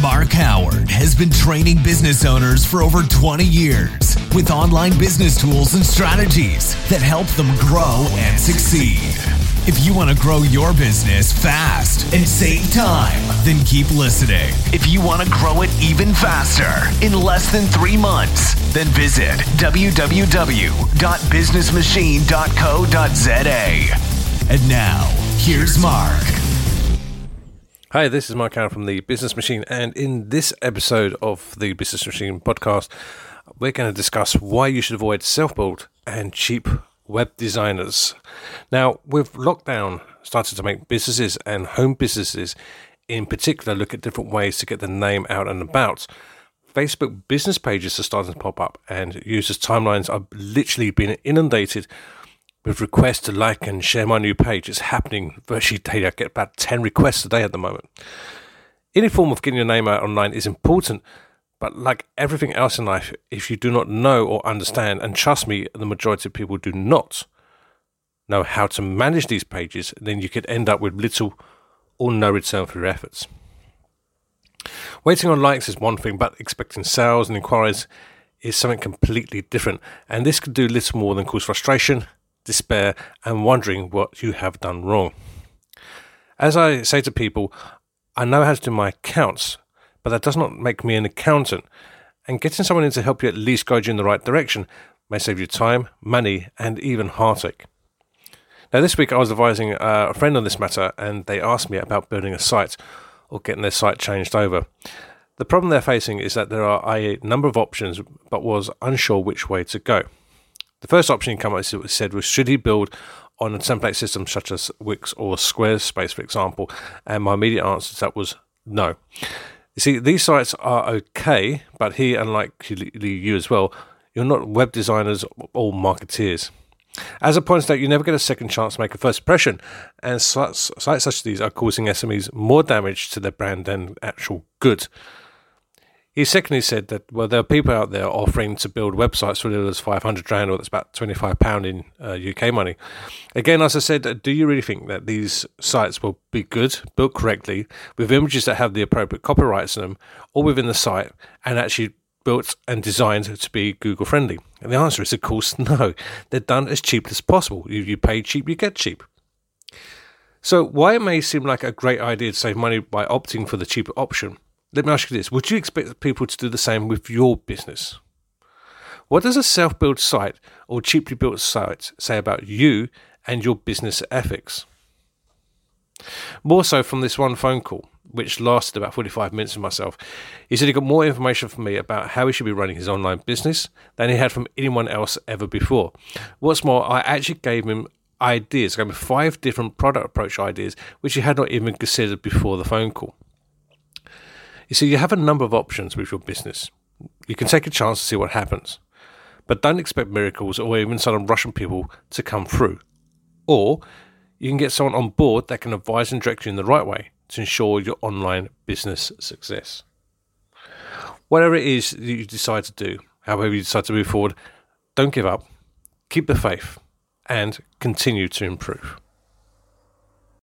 Mark Howard has been training business owners for over 20 years with online business tools and strategies that help them grow and succeed. If you want to grow your business fast and save time, then keep listening. If you want to grow it even faster in less than three months, then visit www.businessmachine.co.za. And now, here's Mark. Hi, this is Mark Howard from the Business Machine, and in this episode of the Business Machine podcast, we're going to discuss why you should avoid self built and cheap web designers. Now, with lockdown started to make businesses and home businesses in particular look at different ways to get the name out and about. Facebook business pages are starting to pop up, and users' timelines are literally being inundated with requests to like and share my new page. It's happening virtually daily. I get about 10 requests a day at the moment. Any form of getting your name out online is important, but like everything else in life, if you do not know or understand, and trust me, the majority of people do not know how to manage these pages, then you could end up with little or no return for your efforts. Waiting on likes is one thing, but expecting sales and inquiries is something completely different. And this could do little more than cause frustration despair, and wondering what you have done wrong. As I say to people, I know how to do my accounts, but that does not make me an accountant. And getting someone in to help you at least guide you in the right direction may save you time, money, and even heartache. Now, this week I was advising uh, a friend on this matter, and they asked me about building a site or getting their site changed over. The problem they're facing is that there are a number of options, but was unsure which way to go. The first option he came up with said was should he build on a template system such as Wix or Squarespace, for example? And my immediate answer to that was no. You see, these sites are okay, but he, unlike you as well, you're not web designers or marketeers. As I pointed out, you never get a second chance to make a first impression, and sites, sites such as these are causing SMEs more damage to their brand than actual good. He secondly said that, well, there are people out there offering to build websites for as little as 500 rand, or that's about 25 pound in uh, UK money. Again, as I said, do you really think that these sites will be good, built correctly, with images that have the appropriate copyrights in them, all within the site, and actually built and designed to be Google friendly? And the answer is, of course, no. They're done as cheap as possible. If you pay cheap, you get cheap. So, why it may seem like a great idea to save money by opting for the cheaper option, let me ask you this Would you expect people to do the same with your business? What does a self built site or cheaply built site say about you and your business ethics? More so from this one phone call, which lasted about 45 minutes with myself. He said he got more information from me about how he should be running his online business than he had from anyone else ever before. What's more, I actually gave him ideas, gave him five different product approach ideas, which he had not even considered before the phone call. You see, you have a number of options with your business. You can take a chance to see what happens, but don't expect miracles or even sudden Russian people to come through. Or you can get someone on board that can advise and direct you in the right way to ensure your online business success. Whatever it is that you decide to do, however you decide to move forward, don't give up, keep the faith, and continue to improve.